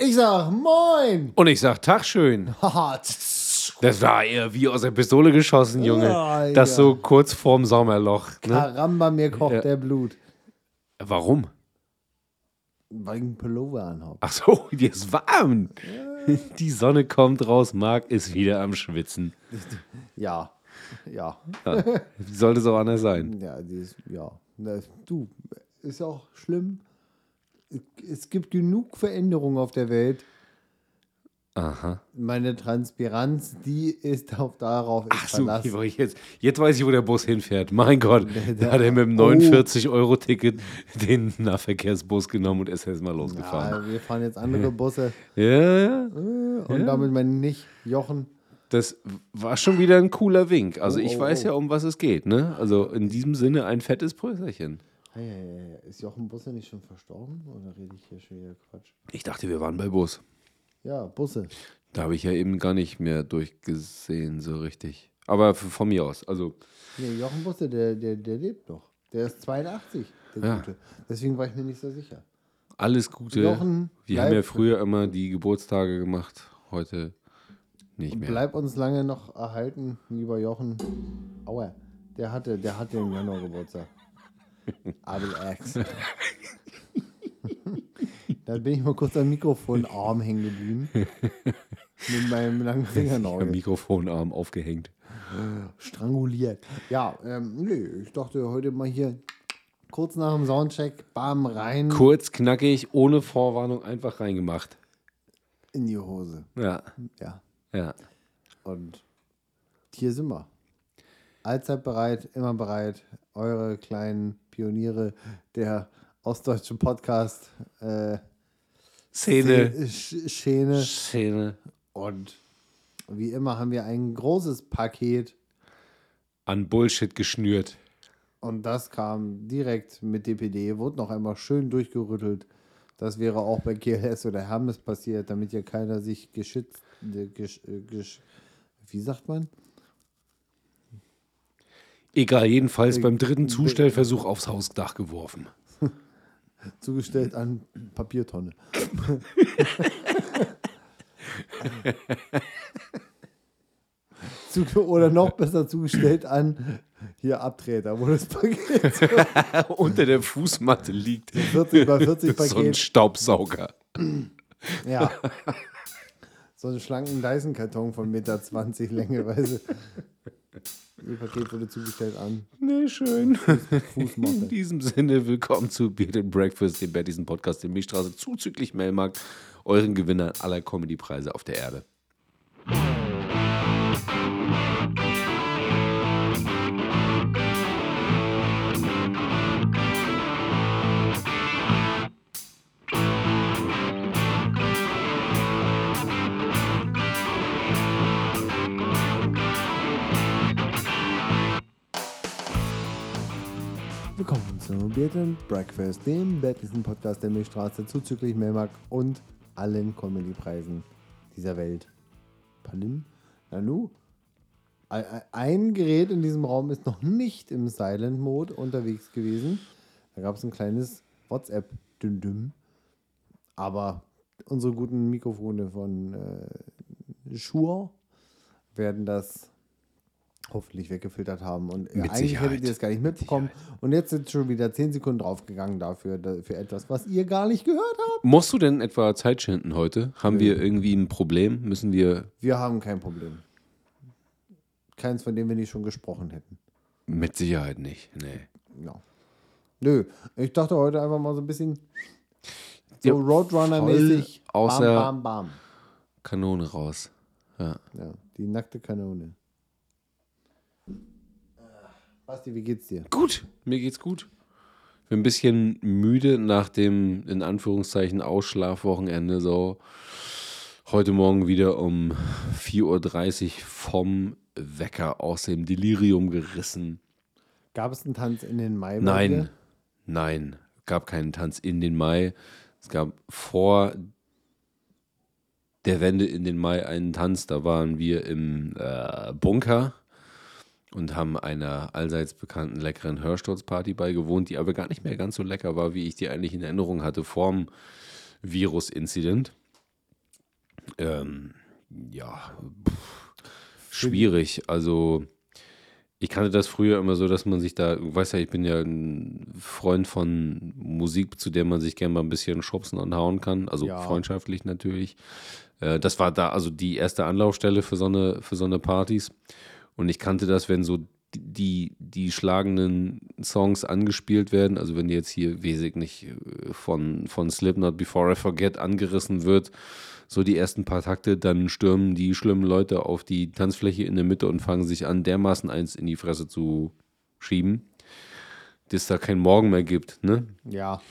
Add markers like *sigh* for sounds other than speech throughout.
Ich sag Moin. Und ich sag Tag schön. *laughs* Das war eher wie aus der Pistole geschossen, Junge. Ah, das ja. so kurz vorm Sommerloch. Ne? Karamba, mir kocht Ja. der Blut. Warum? Weil ich einen Pullover anhab. Ach so, *laughs* dir ist warm. Die Sonne kommt raus, Marc ist wieder am Schwitzen. Ja. Ja. Ja, sollte es auch anders sein? Ja, die ist, ja. Du, ist ja auch schlimm. Es gibt genug Veränderungen auf der Welt. Aha. Meine Transpiranz, die ist auf darauf ist Ach so, verlassen. ich jetzt, jetzt weiß ich, wo der Bus hinfährt. Mein Gott, Der- *laughs* da hat er mit dem Oh. 49-Euro-Ticket den Nahverkehrsbus genommen und ist jetzt mal losgefahren. Ja, wir fahren jetzt andere Busse. *laughs* Ja, ja. Und damit meine ich nicht Jochen. Das war schon wieder ein cooler Wink. Also Oh, ich oh, weiß oh. ja, um was es geht. Ne? Also in diesem Sinne ein fettes Pröserchen. Hey, hey, hey. Ist Jochen Busse nicht schon verstorben? Oder rede ich hier schon wieder Quatsch? Ich dachte, wir waren bei Bus. Ja, Busse. Da habe ich ja eben gar nicht mehr durchgesehen, so richtig. Aber von mir aus. Also, Nee, Jochen Busse, der, der, der lebt noch. Der ist 82, der Ja. Gute. Deswegen war ich mir nicht so sicher. alles Gute. Jochen, wir haben ja früher immer die Geburtstage gemacht. Heute nicht mehr. Bleib uns lange noch erhalten, lieber Jochen. Aua, der hatte, der hatte im Januar Geburtstag. Abel X. *laughs* da bin ich mal kurz am Mikrofonarm hängen geblieben. Mit meinem langen *laughs* Am Fingernagel. Mikrofonarm aufgehängt. Stranguliert. Ja, ähm, nee, ich dachte heute mal hier kurz nach dem Soundcheck, bam, rein Kurz, knackig, ohne Vorwarnung einfach reingemacht. in die Hose. Ja, Ja. ja. Und hier sind wir. Allzeit bereit, immer bereit. Eure kleinen Pioniere der ostdeutschen Podcast äh, Szene. Szene. Und wie immer haben wir ein großes Paket An Bullshit geschnürt. und das kam direkt mit DPD, wurde noch einmal schön durchgerüttelt. Das wäre auch bei GLS oder Hermes passiert, damit ja keiner sich geschützt, äh, gesch, äh, gesch, wie sagt man? Egal, jedenfalls Äh, beim dritten Zustellversuch aufs Hausdach geworfen. *laughs* Zugestellt an Papiertonne. Oder noch besser zugestellt an hier Abtreter, wo das Paket *laughs* Unter der Fußmatte liegt 40 bei 40 *laughs* so ein Paket. Staubsauger. Ja. So einen schlanken Dyson-Karton von 1,20 Meter Länge, weil sie, ihr Paket wurde zugestellt an Ne, schön. *laughs* In Fußmatte. diesem Sinne, willkommen zu Beard and Breakfast, dem Bettisen Podcast in Milchstraße, zuzüglich Melmarkt, euren Gewinner aller Comedy-Preise auf der Erde. Zu Beard and Breakfast, dem bettlichen Podcast der Milchstraße, zuzüglich Melmark und allen Comedy-Preisen dieser Welt. Palim? Nanu? Ein- Gerät in diesem Raum ist noch nicht im Silent-Mode unterwegs gewesen. Da gab es ein kleines WhatsApp-Düm-Düm. Aber unsere guten Mikrofone von äh, Shure werden das hoffentlich weggefiltert haben. Und äh, Mit eigentlich Sicherheit. hättet ihr es gar nicht mitbekommen. Und jetzt sind schon wieder 10 Sekunden draufgegangen dafür, da- für etwas, was ihr gar nicht gehört habt. Musst du denn etwa Zeit schinden heute? Haben wir irgendwie ein Problem? Müssen wir Wir haben kein Problem. Keins, von dem wir nicht schon gesprochen hätten. mit Sicherheit nicht? Nee. Ja. Nö, ich dachte heute einfach mal so ein bisschen so Ja, Roadrunner-mäßig. bam, bam, bam. Kanone raus. Ja. Ja, die nackte Kanone. Basti, wie geht's dir? Gut, mir geht's gut. Ich bin ein bisschen müde nach dem, in Anführungszeichen, Ausschlafwochenende. So heute Morgen wieder um 4.30 Uhr vom Wecker aus dem Delirium gerissen. Gab es einen Tanz in den Mai? Nein, dir? nein, gab keinen Tanz in den Mai. Es gab vor der Wende in den Mai einen Tanz. Da waren wir im äh, Bunker und haben einer allseits bekannten leckeren Hörsturzparty beigewohnt, die aber gar nicht mehr ganz so lecker war, wie ich die eigentlich in Erinnerung hatte vorm Virus-Inzident. Ähm, ja, pff, schwierig. Also ich kannte das früher immer so, dass man sich da, du weißt ja, ich bin ja ein Freund von Musik, zu der man sich gerne mal ein bisschen schubsen und hauen kann, also Ja. freundschaftlich natürlich. Äh, das war da also die erste Anlaufstelle für so eine, für so eine Partys. Und ich kannte das, wenn so die, die schlagenden Songs angespielt werden, also wenn jetzt hier, ich nicht, äh, von, von Slipknot Before I Forget angerissen wird, so die ersten paar Takte, dann stürmen die schlimmen Leute auf die Tanzfläche in der Mitte und fangen sich an, dermaßen eins in die Fresse zu schieben, dass da kein Morgen mehr gibt, ne? Ja.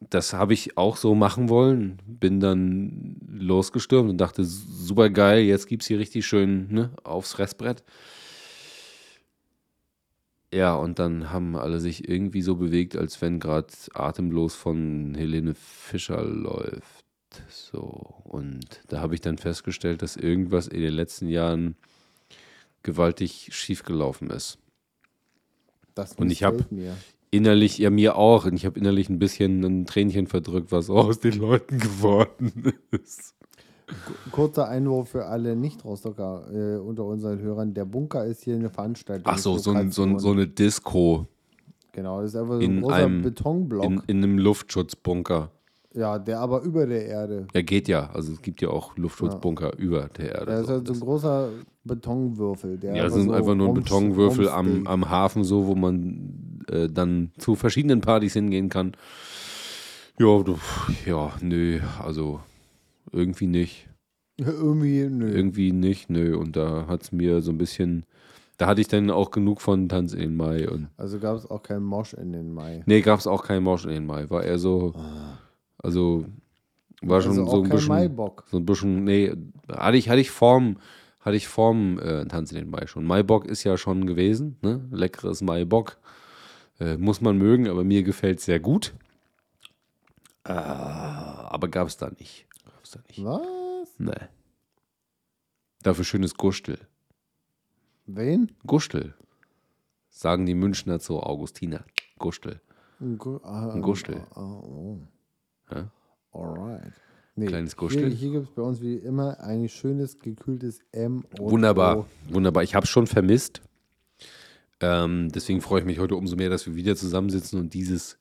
Das habe ich auch so machen wollen. Bin dann losgestürmt und dachte, super geil, jetzt gibt es hier richtig schön ne, aufs Restbrett. Ja, und dann haben alle sich irgendwie so bewegt, als wenn gerade atemlos von Helene Fischer läuft. So, und da habe ich dann festgestellt, dass irgendwas in den letzten Jahren gewaltig schiefgelaufen ist. Das Und ich hab- missfällt mir. Innerlich, ja mir auch. Und ich habe innerlich ein bisschen ein Tränchen verdrückt, was aus den Leuten geworden *laughs* ist. Kurzer Einwurf für alle Nicht-Rostocker äh, unter unseren Hörern. Der Bunker ist hier eine Veranstaltung. Ach so, so, ein, so, ein, so eine Disco Genau, das ist einfach so in ein großer einem- Betonblock. in, in einem Luftschutzbunker. ja, der aber über der Erde. Er geht ja, also es gibt ja auch Luftschutzbunker über der Erde. Das ist halt so ein großer Betonwürfel. Der ja, aber sind so einfach nur ein Betonwürfel am, am Hafen, so, wo man äh, dann zu verschiedenen Partys hingehen kann. Ja, ja, nö, also irgendwie nicht. Irgendwie, nö. Irgendwie nicht, nö. Und da hat es mir so ein bisschen, da hatte ich dann auch genug von Tanz in den Mai. Und Also gab es auch keinen Mosch in den Mai. nee, gab es auch keinen Mosch in den Mai. War eher so, also war schon also so auch ein bisschen, Maibock. so ein bisschen, nee, hatte ich, hatte ich Form, hatte ich Form äh, Tanz in den Mai schon. Maibock ist ja schon gewesen, ne? Leckeres Maibock. Äh, muss man mögen, aber mir gefällt es sehr gut. Äh, aber gab es da nicht. Gab's da nicht. Was? Nee. Dafür schönes Gustel. Wen? Gustel. Sagen die Münchner zu Augustiner. Gustel. Ein, Gu Ein Gustel. Oh. Ja? Alright. Nee, Kleines Gustel. Hier, hier gibt es bei uns wie immer ein schönes, gekühltes M. und Wunderbar. Wunderbar. Ich habe es schon vermisst. Ähm, deswegen freue ich mich heute umso mehr, dass wir wieder zusammensitzen und dieses,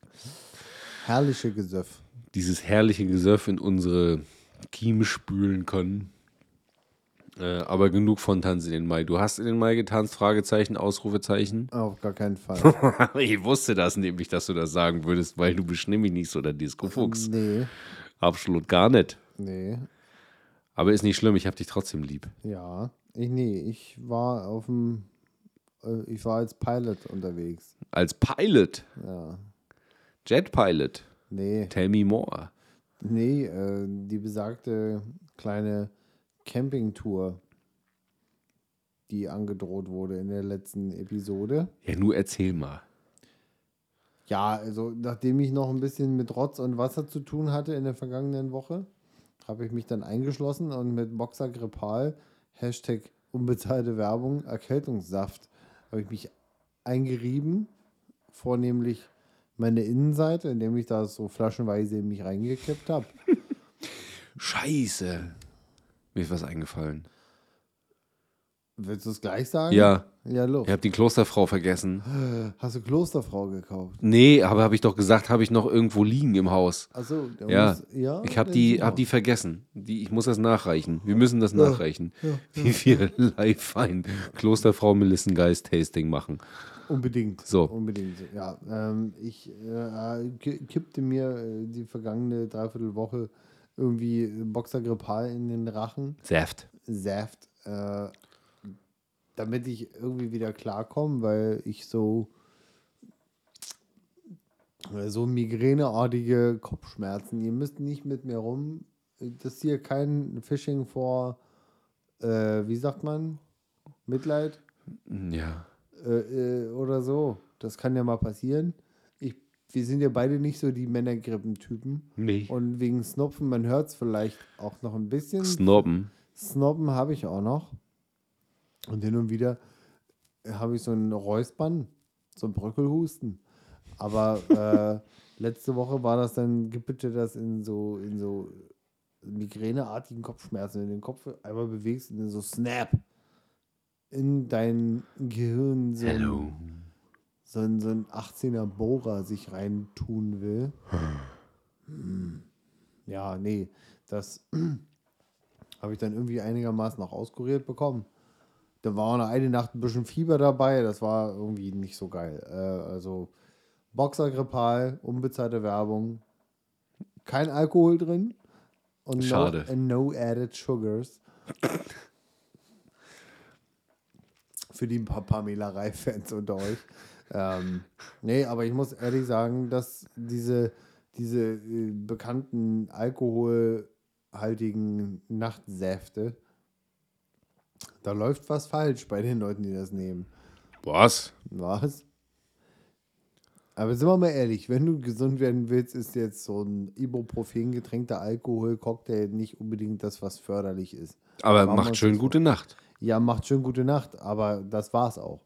Herrliche Gesöff. dieses herrliche Gesöff in unsere Kieme spülen können. Äh, aber genug von Tanz in den Mai. Du hast in den Mai getanzt? Fragezeichen, Ausrufezeichen. Auf gar keinen Fall. *laughs* ich wusste das nämlich, dass du das sagen würdest, weil du bist nämlich nicht so der Disco-Fuchs. nee, Absolut gar nicht. nee. Aber ist nicht schlimm, ich habe dich trotzdem lieb. Ja, ich nee, ich war auf dem, äh, ich war als Pilot unterwegs. Als Pilot, Ja, Jet Pilot, nee, tell me more. nee, äh, die besagte kleine Campingtour, die angedroht wurde in der letzten Episode. Ja, nur erzähl mal. Ja, also nachdem ich noch ein bisschen mit Rotz und Wasser zu tun hatte in der vergangenen Woche, habe ich mich dann eingeschlossen und mit Boxer Grippal, Hashtag unbezahlte Werbung, Erkältungssaft, habe ich mich eingerieben, vornehmlich meine Innenseite, indem ich da so flaschenweise in mich reingekippt habe. *laughs* Scheiße. Mir ist was eingefallen. Willst du es gleich sagen? Ja, Ja, los. ich habe die Klosterfrau vergessen. Hast du Klosterfrau gekauft? Nee, aber habe ich doch gesagt, habe ich noch irgendwo liegen im Haus. Achso, Ja, ja Ich habe die, hab die vergessen. Die, ich muss das nachreichen. Wir müssen das nachreichen. Wie wir live ein Klosterfrau Melissengeist Tasting machen. Unbedingt. So. Unbedingt. Ja, ähm, ich äh, ki- kippte mir äh, die vergangene Dreiviertelwoche irgendwie Boxer Grippal in den Rachen, Saft. Saft, äh, damit ich irgendwie wieder klarkomme, weil ich so so migräneartige Kopfschmerzen. Ihr müsst nicht mit mir rum. Das ist hier kein Phishing vor, äh, wie sagt man? Mitleid? Ja. äh, äh, oder so. Das kann ja mal passieren. Ich, wir sind ja beide nicht so die Männergrippentypen. Nee. Und wegen Snopfen, man hört es vielleicht auch noch ein bisschen. Snobben. Snobben habe ich auch noch. Und hin und wieder habe ich so ein Räuspern, so ein Bröckelhusten. Aber äh, letzte Woche war das dann, gippelte das in so, in so migräneartigen Kopfschmerzen, wenn du den Kopf einmal bewegst und dann so snap in dein Gehirn so ein, so ein, so ein 18er Bohrer sich reintun will. Hm. Ja, nee, das *clears throat* habe ich dann irgendwie einigermaßen noch auskuriert bekommen. Da war auch noch eine Nacht ein bisschen Fieber dabei, das war irgendwie nicht so geil. Äh, also Boxergrippal, unbezahlte Werbung, kein Alkohol drin und no, Schade. and no added sugars. Für die paar Pamela Reif-Fans unter euch. Ähm, nee, aber ich muss ehrlich sagen, dass diese, diese äh, bekannten alkoholhaltigen Nachtsäfte, da läuft was falsch bei den Leuten, die das nehmen. Was? Was? Aber sind wir mal ehrlich, wenn du gesund werden willst, ist jetzt so ein Ibuprofen getränkter Alkohol-Cocktail nicht unbedingt das, was förderlich ist. Aber wir macht schön gute Nacht. Ja, macht schön gute Nacht, aber das war's auch.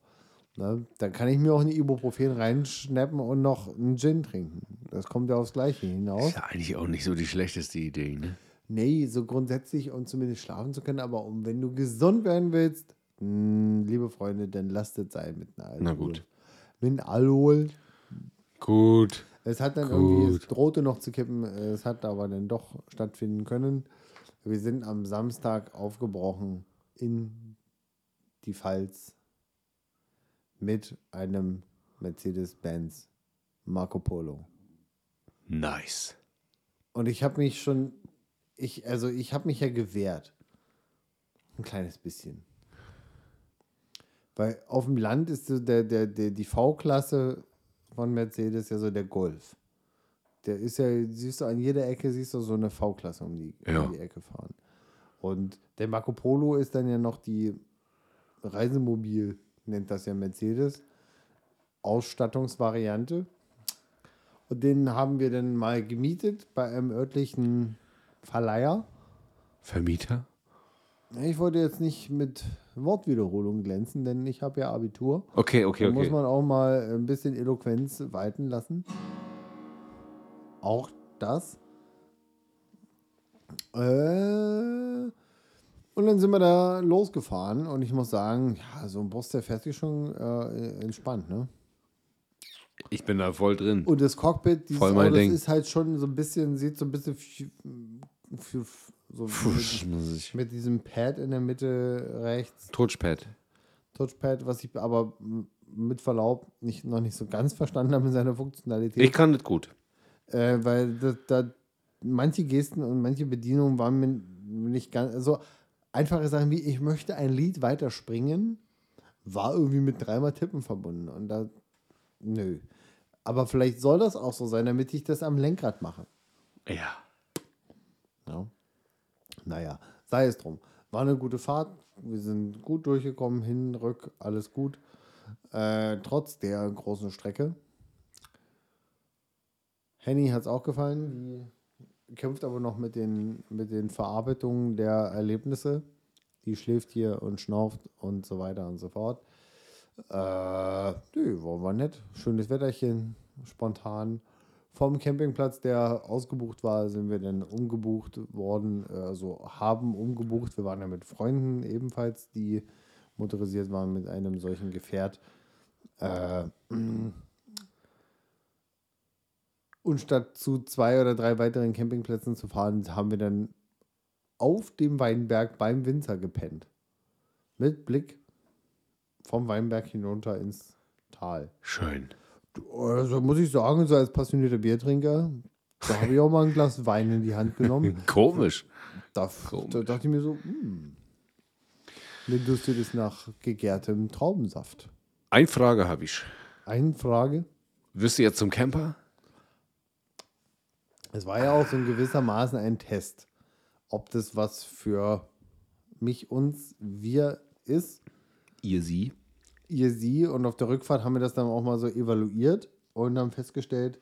Ne? Dann kann ich mir auch ein Ibuprofen reinschnappen und noch einen Gin trinken. Das kommt ja aufs Gleiche hinaus. Ist ja eigentlich auch nicht so die schlechteste Idee, ne? Nee, so grundsätzlich, um zumindest schlafen zu können, aber um, wenn du gesund werden willst, mh, liebe Freunde, dann lasst es sein mit einem Alkohol. Na gut. Mit einem Alkohol. Gut. Es hat dann Gut. irgendwie, es drohte noch zu kippen, es hat aber dann doch stattfinden können. Wir sind am Samstag aufgebrochen in die Pfalz mit einem Mercedes-Benz Marco Polo. Nice. Und ich habe mich schon, ich, also ich habe mich ja gewehrt. Ein kleines bisschen. Weil auf dem Land ist so der, der, der, die V-Klasse von Mercedes ja so der Golf. Der ist ja, siehst du, an jeder Ecke siehst du so eine V-Klasse um die, Ja. um die Ecke fahren. Und der Marco Polo ist dann ja noch die Reisemobil, nennt das ja Mercedes, Ausstattungsvariante. Und den haben wir dann mal gemietet bei einem örtlichen Verleiher. Vermieter? Ich wollte jetzt nicht mit Wortwiederholung glänzen, denn ich habe ja Abitur. Okay, okay, Da muss okay. man auch mal ein bisschen Eloquenz walten lassen. Auch das. Äh, und dann sind wir da losgefahren und ich muss sagen, ja, so ein Bus, der fährt sich schon äh, entspannt, ne? Ich bin da voll drin. Und das Cockpit dieses Voll mein Autos Ding. ist halt schon so ein bisschen, sieht so ein bisschen f- f- f- so Fusch, mit, mit diesem Pad in der Mitte rechts, Touchpad. Touchpad, was ich aber mit Verlaub nicht, noch nicht so ganz verstanden habe in seiner Funktionalität. Ich kann das gut. Äh, weil da, da manche Gesten und manche Bedienungen waren mir nicht ganz. Also einfache Sachen wie, ich möchte ein Lied weiterspringen, war irgendwie mit dreimal Tippen verbunden. Und da, nö. Aber vielleicht soll das auch so sein, damit ich das am Lenkrad mache. Ja. Naja, sei es drum. War eine gute Fahrt. Wir sind gut durchgekommen, hin, rück, alles gut. Äh, trotz der großen Strecke. Henny hat es auch gefallen. Die kämpft aber noch mit den, mit den Verarbeitungen der Erlebnisse. Die schläft hier und schnauft und so weiter und so fort. Äh, war, war nett. Schönes Wetterchen, spontan. Vom Campingplatz, der ausgebucht war, sind wir dann umgebucht worden, äh, also haben umgebucht. Wir waren ja mit Freunden ebenfalls, die motorisiert waren mit einem solchen Gefährt. Äh, und statt zu zwei oder drei weiteren Campingplätzen zu fahren, haben wir dann auf dem Weinberg beim Winzer gepennt. Mit Blick vom Weinberg hinunter ins Tal. Schön. Also muss ich sagen, so als passionierter Biertrinker, da habe ich auch mal ein Glas Wein in die Hand genommen. *laughs* Komisch. Da, da dachte ich mir so, hm, mir dürstet es nach gegärtem Traubensaft. Eine Frage habe ich. Eine Frage. Wirst du jetzt zum Camper? Es war ja auch so in gewissermaßen ein Test, ob das was für mich, uns, wir ist. Ihr sie? Ihr sie und auf der Rückfahrt haben wir das dann auch mal so evaluiert und haben festgestellt,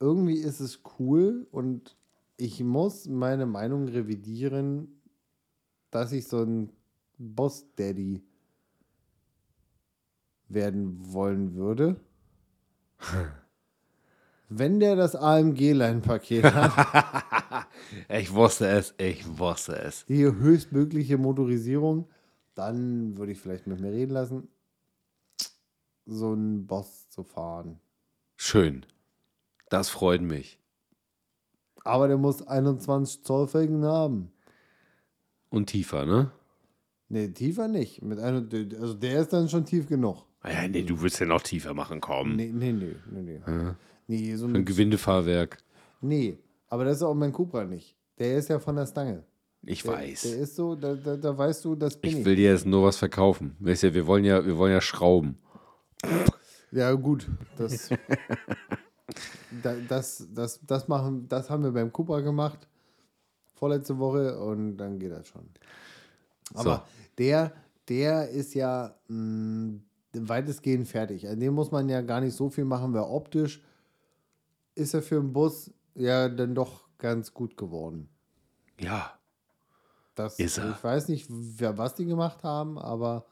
irgendwie ist es cool und ich muss meine Meinung revidieren, dass ich so ein Boss-Daddy werden wollen würde. *laughs* Wenn der das AMG-Line-Paket hat, *laughs* Ich wusste es, ich wusste es. die höchstmögliche Motorisierung, dann würde ich vielleicht mit mir reden lassen, so einen Boss zu fahren. Schön. Das freut mich. Aber der muss 21 Zoll Felgen haben. Und tiefer, ne? Nee, tiefer nicht. Mit einer, also der ist dann schon tief genug. Ja, nee, du willst ja noch tiefer machen, komm. Nee, nee, nee, nee. Nee, nee so Ein Gewindefahrwerk. nee. aber das ist auch mein Cupra nicht. Der ist ja von der Stange. Ich Der, weiß. Der ist so, da, da, da weißt du, das bin ich. ich will dir jetzt nur was verkaufen. Weißt du, wir wollen ja, wir wollen ja schrauben. Ja, gut. Das, da, das, das, das, machen, das haben wir beim Cupra gemacht. Vorletzte Woche und dann geht das schon. Aber der, der ist ja mh, weitestgehend fertig. An dem muss man ja gar nicht so viel machen, weil optisch ist er für einen Bus ja dann doch ganz gut geworden. Ja, Das, Ist er. Ich weiß nicht, wer, was die gemacht haben, aber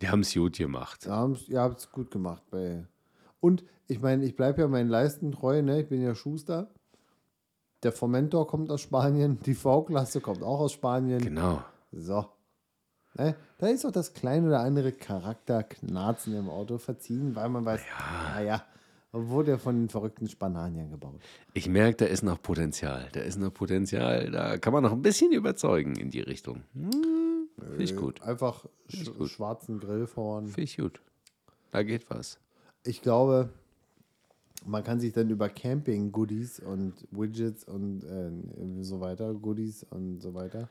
die haben es gut gemacht. ihr habt habt's gut gemacht. Bei und ich meine, ich bleibe ja meinen Leisten treu, ne? ich bin ja Schuster. Der Formentor kommt aus Spanien, die V-Klasse kommt auch aus Spanien. Genau. So. Ne? Da ist auch das kleine oder andere Charakterknarzen im Auto verziehen, weil man weiß, naja, wurde ja von den verrückten Spaniern gebaut. Ich merke, da ist noch Potenzial. Da ist noch Potenzial. Da kann man noch ein bisschen überzeugen in die Richtung. Hm, Finde ich gut. Einfach sch schwarzen Grill vorn. Finde ich gut. Da geht was. Ich glaube, man kann sich dann über Camping-Goodies und Widgets und äh, so weiter, Goodies und so weiter,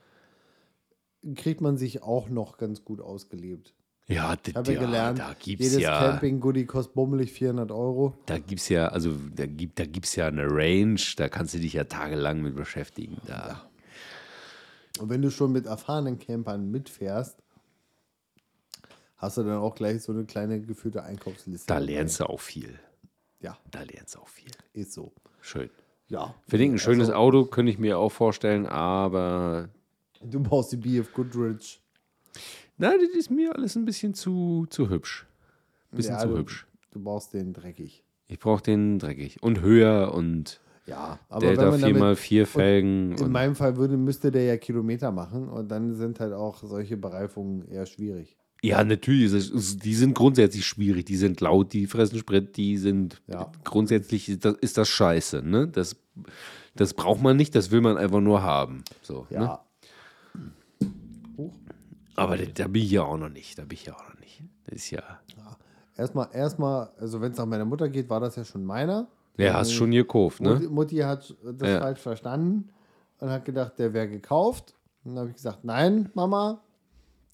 kriegt man sich auch noch ganz gut ausgelebt. Ja, Ich habe ja, gelernt, da gibt es jedes ja, Camping-Goodie kostet bummelig 400 Euro. da gibt's ja, also da gibt, da gibt's ja eine Range, da kannst du dich ja tagelang mit beschäftigen. Da. Und wenn du schon mit erfahrenen Campern mitfährst, hast du dann auch gleich so eine kleine geführte Einkaufsliste. Da lernst du auch viel. Ja, Da lernst du auch viel. ist so. Schön. Ja. Finde ich ein schönes Also, Auto, könnte ich mir auch vorstellen, aber Du brauchst die BF Goodrich. Na, das ist mir alles ein bisschen zu, zu hübsch. Bisschen Ja, zu du, hübsch. Du brauchst den dreckig. Ich brauche den dreckig. Und höher und Ja, aber der wenn da man 4 mal damit, 4 Felgen. in meinem Fall würde, müsste der ja Kilometer machen und dann sind halt auch solche Bereifungen eher schwierig. ja, natürlich, die sind grundsätzlich schwierig. Die sind laut, die fressen Sprit, die sind Ja. grundsätzlich ist das, scheiße. Ne? Das, das braucht man nicht, das will man einfach nur haben. So, Ne? Ja. Huch. Aber da, da bin ich ja auch noch nicht. Da bin ich ja auch noch nicht. Das ist ja. Erstmal, erstmal, also wenn es nach meiner Mutter geht, war das ja schon meiner. Ja, hast schon gekauft, Mutti, ne? Mutti hat das Ja. falsch verstanden und hat gedacht, der wäre gekauft. Und dann habe ich gesagt, nein, Mama,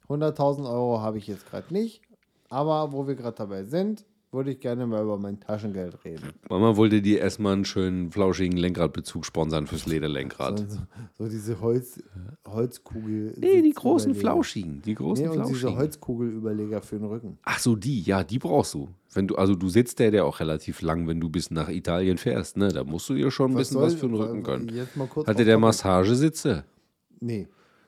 100.000 Euro habe ich jetzt gerade nicht. Aber wo wir gerade dabei sind, würde ich gerne mal über mein Taschengeld reden. Mama wollte dir erstmal einen schönen flauschigen Lenkradbezug sponsern fürs Lederlenkrad. So, so diese Holz, Holzkugel. nee, die großen flauschigen. Die großen Nee, und diese flauschigen. Holzkugelüberleger für den Rücken. Ach so, die, ja, die brauchst du. Wenn du, also du sitzt der ja auch relativ lang, wenn du bis nach Italien fährst, ne? Da musst du dir schon ein bisschen was für den Rücken können. Hatte der. Massagesitze? Nee.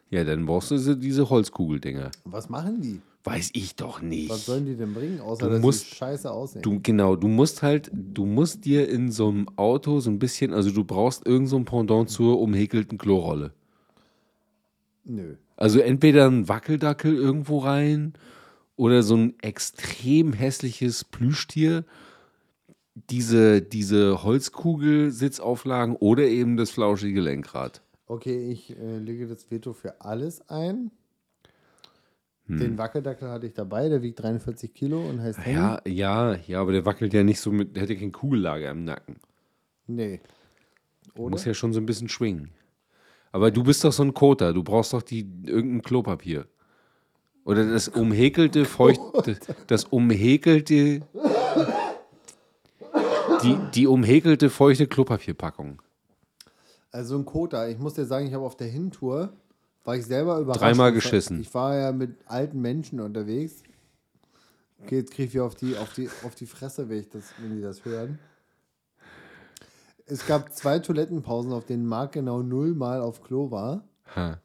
Ja, dann brauchst du diese- diese Holzkugeldinger. Was machen die? Weiß ich doch Was nicht. sollen die denn bringen, außer Du dass musst- sie scheiße aussehen? Du, genau, du musst halt, du musst dir in so einem Auto so ein bisschen, also du brauchst irgend so ein Pendant zur umhäkelten Klorolle. Nö. Also entweder ein Wackeldackel irgendwo rein oder so ein extrem hässliches Plüschtier. Diese, diese Holzkugel-Sitzauflagen oder eben das flauschige Lenkrad. Okay, ich äh, lege das Veto für alles ein. Hm. Den Wackeldackel hatte ich dabei, der wiegt 43 Kilo und heißt Henny. Ja, ja, ja, aber der wackelt ja nicht so mit, der hat ja kein Kugellager im Nacken. Nee. Oder? musst ja schon so ein bisschen schwingen. Aber du bist doch so ein Koter, du brauchst doch die, irgendein Klopapier. Oder das umhäkelte, feuchte, das umhäkelte, die, die umhäkelte, feuchte Klopapierpackung. Also ein Kota. Ich muss dir sagen, ich habe auf der Hintour, war ich selber überrascht. Dreimal geschissen. Ich war ja mit alten Menschen unterwegs. Okay, jetzt kriege ich auf die, auf, die, auf die Fresse, wenn, ich das, wenn die das hören. Es gab zwei Toilettenpausen, auf denen Marc genau nullmal auf Klo war. Ha.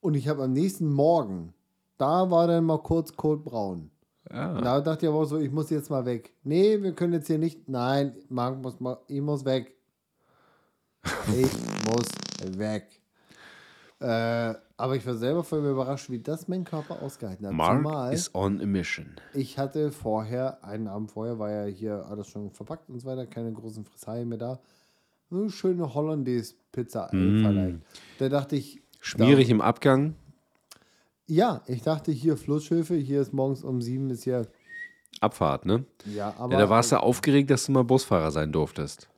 Und ich habe am nächsten Morgen, da war dann mal kurz kotbraun. Ja. Da dachte ich aber auch so, ich muss jetzt mal weg. Nee, wir können jetzt hier nicht. Nein, Marc muss mal, ich muss weg. *laughs* Ich muss weg. Äh, aber ich war selber voll überrascht, wie das mein Körper ausgehalten hat. Mark Zumal is on a mission. ich hatte vorher, einen Abend vorher war ja hier alles schon verpackt und so weiter, keine großen Fressalien mehr da. Eine schöne Hollandaise-Pizza Mm. Da dachte ich, Schmierig im Abgang. ja, ich dachte hier Flusshöfe, hier ist morgens um sieben ist hier, Abfahrt, ne? ja, aber Ja, da warst du aufgeregt, dass du mal Busfahrer sein durftest.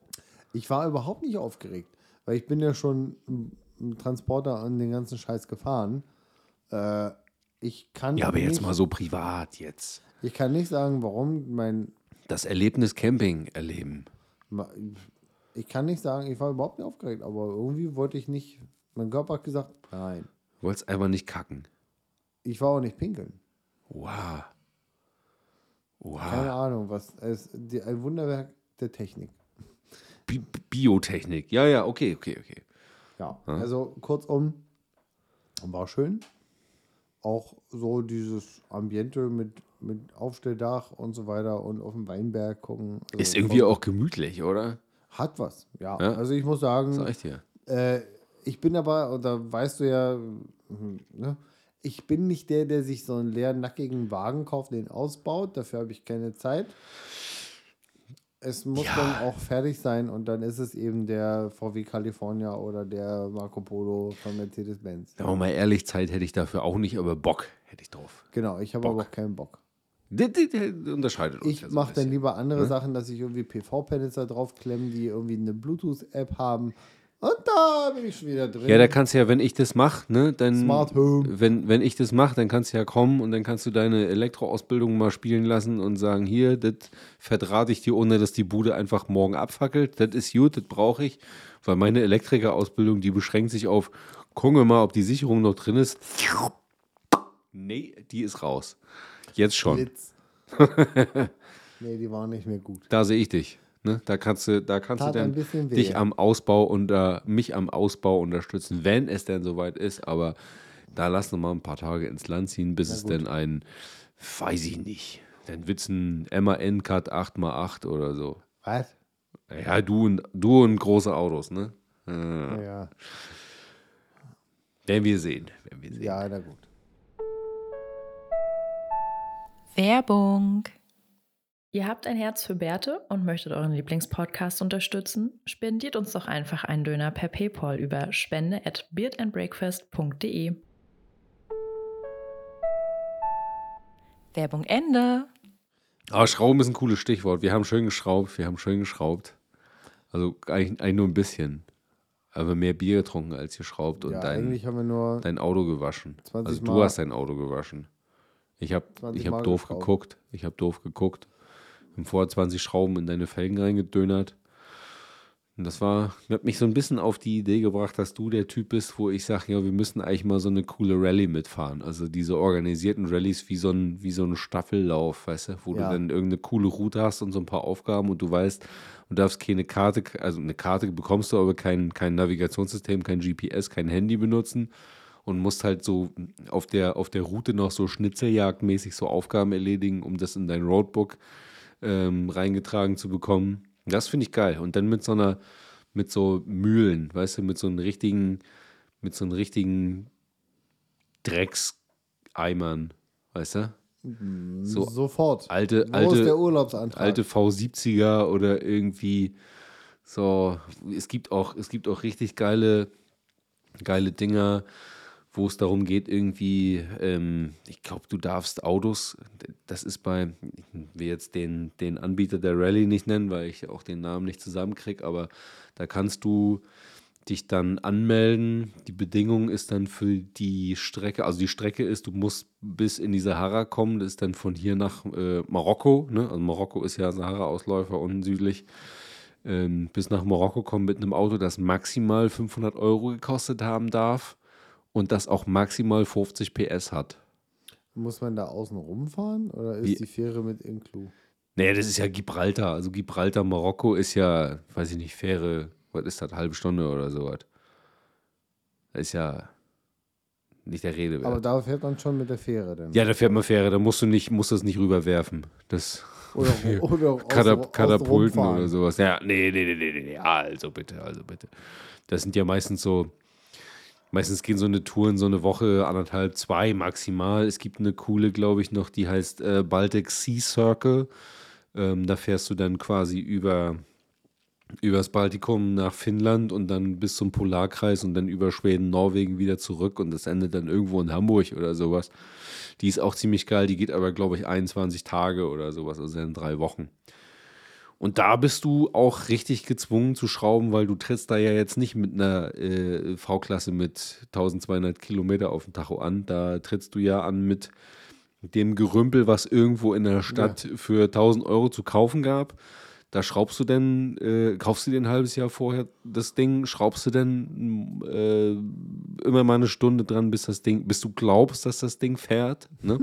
Ich war überhaupt nicht aufgeregt, weil ich bin ja schon im, Transporter an den ganzen Scheiß gefahren. Äh, ich kann Ja, aber jetzt nicht, mal so privat jetzt. ich kann nicht sagen, warum mein Das Erlebnis Camping erleben. Ich kann nicht sagen, ich war überhaupt nicht aufgeregt, aber irgendwie wollte ich nicht. Mein Körper hat gesagt, nein. Du wolltest einfach nicht kacken. Ich war auch nicht pinkeln. Wow. Keine Wow. Ahnung, was. Es, die, ein Wunderwerk der Technik. Bi Biotechnik. Ja, ja, okay, okay, okay. Ja, also kurzum, war schön. Auch so dieses Ambiente mit, mit Aufstelldach und so weiter und auf dem Weinberg gucken. Also Ist irgendwie auch gemütlich, oder? Hat was, ja. Ja. Also ich muss sagen, Sag ich dir. Äh, ich bin aber, und da weißt du ja, hm, ne, ich bin nicht der, der sich so einen leeren, nackigen Wagen kauft, den ausbaut. Dafür habe ich keine Zeit. Es muss Ja. dann auch fertig sein und dann ist es eben der VW California oder der Marco Polo von Mercedes-Benz. Sagen wir mal ehrlich, Zeit hätte ich dafür auch nicht, aber Bock hätte ich drauf. Genau, ich habe aber auch keinen Bock. Das, das, das unterscheidet uns. Ich ja so mache dann lieber andere Sachen, dass ich irgendwie PV-Panels da draufklemmen, die irgendwie eine Bluetooth-App haben. Und da bin ich schon wieder drin. Ja, da kannst du ja, wenn ich das mache, ne, dann. Smart Home. Wenn, wenn ich das mache, dann kannst du ja kommen und dann kannst du deine Elektroausbildung mal spielen lassen und sagen: Hier, das verdrahte ich dir, ohne dass die Bude einfach morgen abfackelt. Das ist gut, das brauche ich. Weil meine Elektrikerausbildung, die beschränkt sich auf: Gucken wir mal, ob die Sicherung noch drin ist. Nee, die ist raus. Jetzt schon. Blitz. *laughs* nee, die waren nicht mehr gut. Da sehe ich dich. Ne? Da kannst du, da kannst Tat du dann dich am Ausbau und äh, mich am Ausbau unterstützen, wenn es denn soweit ist. Aber da lass noch mal ein paar Tage ins Land ziehen, bis es gut. denn ein, weiß ich nicht, dann wird's ein MAN-Cut 8x8 oder so. Was? Ja, du und, du und große Autos, ne? Äh, Ja, werden wir sehen. Werden wir sehen. ja, na gut. Werbung. Ihr habt ein Herz für Bärte und möchtet euren Lieblingspodcast unterstützen? Spendiert uns doch einfach einen Döner per PayPal über spende at beardandbreakfast.de. Werbung Ende. Aber Schrauben ist ein cooles Stichwort. Wir haben schön geschraubt, wir haben schön geschraubt. Also eigentlich, eigentlich nur ein bisschen. Aber mehr Bier getrunken als geschraubt und Ja, dein, eigentlich haben wir nur. dein Auto gewaschen. 20 also du Mal. hast dein Auto gewaschen. Ich habe 20 ich hab doof geschraubt. geguckt. Ich habe doof geguckt. Haben vorher 20 Schrauben in deine Felgen reingedönert. Und das war, hat mich so ein bisschen auf die Idee gebracht, dass du der Typ bist, wo ich sage, ja, wir müssen eigentlich mal so eine coole Rallye mitfahren. Also diese organisierten Rallyes wie so ein, wie so ein Staffellauf, weißt du, wo Ja. du dann irgendeine coole Route hast und so ein paar Aufgaben und du weißt, du darfst keine Karte, also eine Karte bekommst du, aber kein, kein Navigationssystem, kein GPS, kein Handy benutzen und musst halt so auf der, auf der Route noch so schnitzeljagdmäßig so Aufgaben erledigen, um das in dein Roadbook ähm, reingetragen zu bekommen. Das finde ich geil. Und dann mit so einer, mit so Mühlen, weißt du, mit so einem richtigen, mit so einem richtigen Dreckseimern, weißt du? So Sofort. alte, Wo ist der alte, Urlaubsantrag? alte V70er oder irgendwie so. Es gibt auch, es gibt auch richtig geile, geile Dinger, wo es darum geht, irgendwie, ähm, ich glaube, du darfst Autos, das ist bei, ich will jetzt den, den Anbieter der Rallye nicht nennen, weil ich auch den Namen nicht zusammenkriege, aber da kannst du dich dann anmelden. Die Bedingung ist dann für die Strecke, also die Strecke ist, du musst bis in die Sahara kommen, das ist dann von hier nach äh, Marokko, ne? also Marokko ist ja Sahara-Ausläufer unten südlich, ähm, bis nach Marokko kommen mit einem Auto, das maximal 500 Euro gekostet haben darf und das auch maximal 50 PS hat. Muss man da außen rumfahren oder ist Wie- die Fähre mit Inclu? Naja, das ist ja Gibraltar. Also Gibraltar, Marokko ist ja, weiß ich nicht, Fähre, was ist das, halbe Stunde oder sowas. Das ist ja nicht der Rede wert. Aber da fährt man schon mit der Fähre dann. ja, da fährt man Fähre, da musst du nicht, musst das nicht rüberwerfen. Das Oder, *laughs* oder Katap Katapulten oder sowas. Ja, nee, nee, nee, nee, nee, nee. Also bitte, also bitte. Das sind ja meistens so, meistens gehen so eine Touren so eine Woche, anderthalb, zwei maximal. Es gibt eine coole, glaube ich, noch, die heißt äh, Baltic Sea Circle. Ähm, da fährst du dann quasi über übers Baltikum nach Finnland und dann bis zum Polarkreis und dann über Schweden, Norwegen wieder zurück und das endet dann irgendwo in Hamburg oder sowas. Die ist auch ziemlich geil, die geht aber, glaube ich, 21 Tage oder sowas, also in drei Wochen. Und da bist du auch richtig gezwungen zu schrauben, weil du trittst da ja jetzt nicht mit einer äh, V-Klasse mit 1200 Kilometer auf dem Tacho an. Da trittst du ja an mit dem Gerümpel, was irgendwo in der Stadt für 1000 Euro zu kaufen gab. Da schraubst du denn, äh, kaufst du dir ein halbes Jahr vorher das Ding, schraubst du denn äh, immer mal eine Stunde dran, bis das Ding, bis du glaubst, dass das Ding fährt. Ne?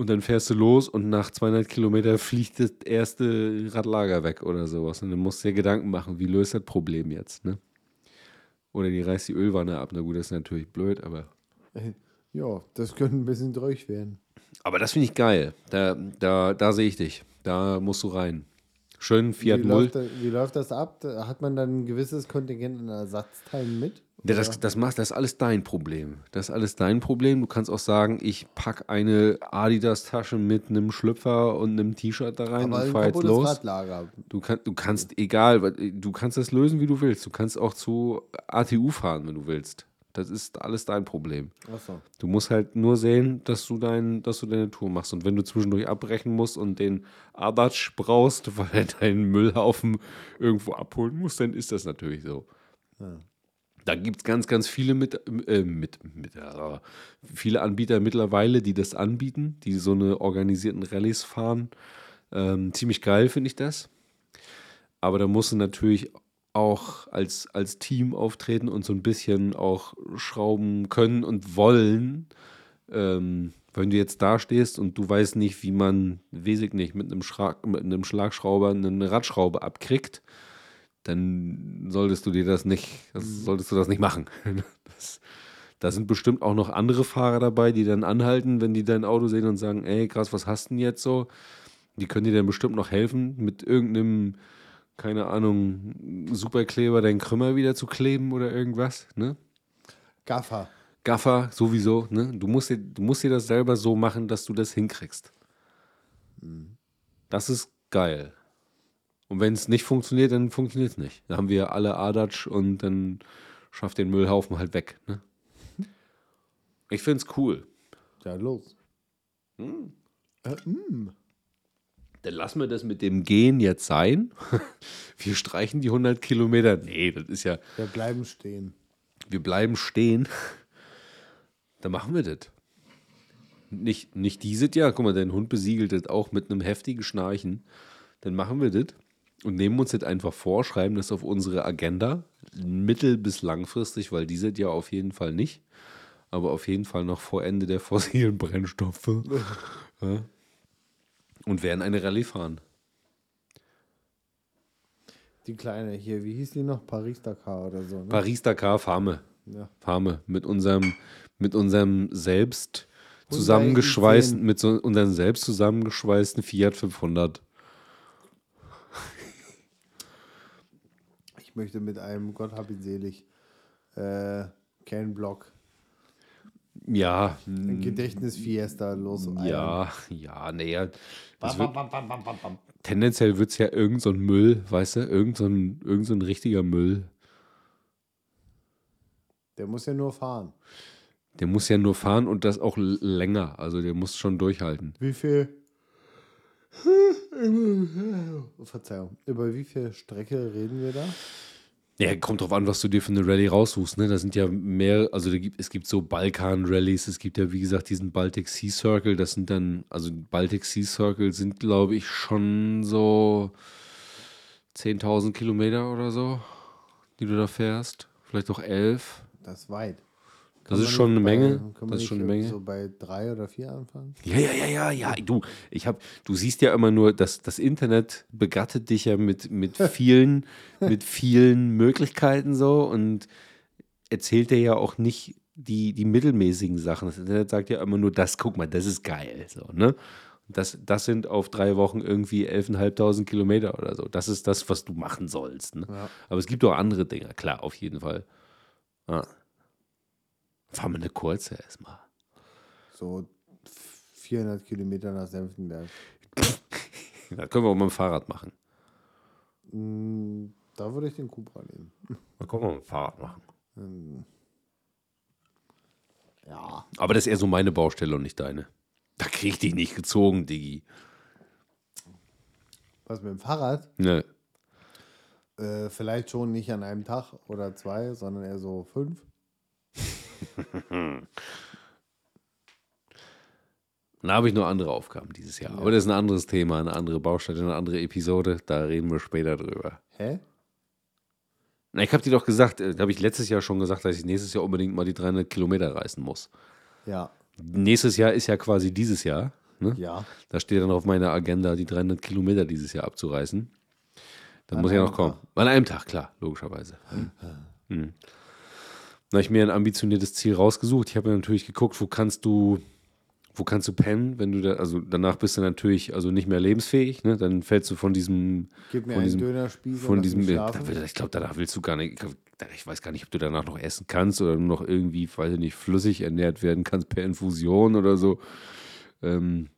Und dann fährst du los und nach 200 Kilometer fliegt das erste Radlager weg oder sowas. Und dann musst du dir Gedanken machen, wie löst das Problem jetzt? Ne? Oder die reißt die Ölwanne ab. Na gut, das ist natürlich blöd, aber. Ja, das könnte ein bisschen durch werden. Aber das finde ich geil. Da, da, da sehe ich dich. Da musst du rein. Schön Fiat wie, läuft das, wie läuft das ab? Hat man dann ein gewisses Kontingent an Ersatzteilen mit? Ja, das, das, machst, das ist alles dein Problem. Das ist alles dein Problem. Du kannst auch sagen, ich packe eine Adidas-Tasche mit einem Schlüpfer und einem T-Shirt da rein Aber und ein fahr jetzt los. Radlager. Du, kann, du kannst, egal, du kannst das lösen, wie du willst. Du kannst auch zu ATU fahren, wenn du willst. Das ist alles dein Problem. Achso. Du musst halt nur sehen, dass du, dein, dass du deine Tour machst. Und wenn du zwischendurch abbrechen musst und den Adatsch brauchst, *laughs* weil er deinen Müllhaufen irgendwo abholen muss, dann ist das natürlich so. Da gibt es ganz, ganz viele mit, äh, mit, mit äh, viele Anbieter mittlerweile, die das anbieten, die so eine organisierten Rallyes fahren. Ähm, ziemlich geil finde ich das. Aber da musst du natürlich auch als, als Team auftreten und so ein bisschen auch schrauben können und wollen. Ähm, wenn du jetzt da stehst und du weißt nicht, wie man, weiß ich nicht, mit einem, Schra mit einem Schlagschrauber eine Radschraube abkriegt, dann solltest du dir das nicht, das solltest du das nicht machen. *laughs* Das, da sind bestimmt auch noch andere Fahrer dabei, die dann anhalten, wenn die dein Auto sehen und sagen, ey, krass, was hast du denn jetzt so? Die können dir dann bestimmt noch helfen, mit irgendeinem, keine Ahnung, Superkleber deinen Krümmer wieder zu kleben oder irgendwas, ne? Gaffer. Gaffer sowieso, ne? Du musst, dir, du musst dir das selber so machen, dass du das hinkriegst. Das ist geil. Und wenn es nicht funktioniert, dann funktioniert es nicht. Dann haben wir alle Adatsch und dann schafft den Müllhaufen halt weg. Ne? Ich finde es cool. Ja, los. Äh, mm. Dann lassen wir das mit dem Gehen jetzt sein. *laughs* Wir streichen die 100 Kilometer. Nee, das ist ja, Wir bleiben stehen. wir bleiben stehen. Dann machen wir das. Nicht, nicht dieses Jahr, guck mal, dein Hund besiegelt das auch mit einem heftigen Schnarchen. Dann machen wir das und nehmen uns das einfach vor, schreiben das auf unsere Agenda, mittel- bis langfristig, weil dieses Jahr auf jeden Fall nicht, aber auf jeden Fall noch vor Ende der fossilen Brennstoffe. *laughs* ja. Und werden eine Rallye fahren. Die kleine hier, wie hieß die noch? Paris-Dakar oder so. Ne? Paris-Dakar wir. Ja. Wir mit unserem, mit unserem selbst zusammengeschweißten, i10. mit so unserem selbst zusammengeschweißten Fiat 500. Ich möchte mit einem, Gott hab ihn selig, äh, Ken Block, Ja, ein Gedächtnis-Fiesta los. ja, ja, naja. wird- Tendenziell wird es ja irgend so ein Müll, weißt du, irgend so ein, irgend so ein richtiger Müll. Der muss ja nur fahren. Der muss ja nur fahren und das auch länger. Also der muss schon durchhalten. Wie viel? *laughs* Verzeihung. Über wie viel Strecke reden wir da? Ja, kommt drauf an, was du dir für eine Rallye raussuchst. Ne? Da sind ja mehr, also da gibt, es gibt so Balkan-Rallies, es gibt ja, wie gesagt, diesen Baltic Sea Circle. Das sind dann, also Baltic Sea Circle sind, glaube ich, schon so 10.000 Kilometer oder so, die du da fährst. Vielleicht auch 11. Das ist weit. Das ist schon eine Menge. Bei, kann man Das ist nicht schon eine Menge. So bei drei oder vier anfangen? Ja, ja, ja, ja, ja. Du, ich hab, du siehst ja immer nur, dass das Internet begattet dich ja mit, mit *laughs* vielen, mit vielen Möglichkeiten so und erzählt dir ja auch nicht die, die mittelmäßigen Sachen. Das Internet sagt ja immer nur, das, guck mal, das ist geil. So, ne? Das, das sind auf drei Wochen irgendwie 11.500 Kilometer oder so. Das ist das, was du machen sollst. Ne? Ja. Aber es gibt auch andere Dinge, klar, auf jeden Fall. Ja. Fahren wir eine kurze erstmal. So 400 Kilometer nach Senftenberg. *laughs* Das können wir auch mit dem Fahrrad machen. Mm, Da würde ich den Cupra nehmen. Dann können wir mit dem Fahrrad machen. Ähm, Ja. Aber das ist eher so meine Baustelle und nicht deine. Da krieg ich dich nicht gezogen, Diggi. Was mit dem Fahrrad? Ne. Äh, vielleicht schon nicht an einem Tag oder zwei, sondern eher so fünf. *laughs* Da habe ich noch andere Aufgaben dieses Jahr. Aber das ist ein anderes Thema, eine andere Baustelle, eine andere Episode. Da reden wir später drüber. Hä? Na, ich habe dir doch gesagt, äh, habe ich letztes Jahr schon gesagt, dass ich nächstes Jahr unbedingt mal die 300 Kilometer reißen muss. Ja. Nächstes Jahr ist ja quasi dieses Jahr. Ne? Ja. Da steht dann auf meiner Agenda, die 300 Kilometer dieses Jahr abzureißen. Dann An muss ja einem noch kommen. An einem Tag, klar, logischerweise. Mhm. *laughs* Da habe ich mir ein ambitioniertes Ziel rausgesucht. Ich habe mir natürlich geguckt, wo kannst du, wo kannst du pennen, wenn du da, also danach bist du natürlich also nicht mehr lebensfähig, ne? Dann fällst du von diesem, Gib mir von einen diesem, Dönerspieß von diesem, mich da ich glaube, danach willst du gar nicht, ich weiß gar nicht, ob du danach noch essen kannst oder nur noch irgendwie, weiß ich nicht, flüssig ernährt werden kannst per Infusion oder so. Ähm,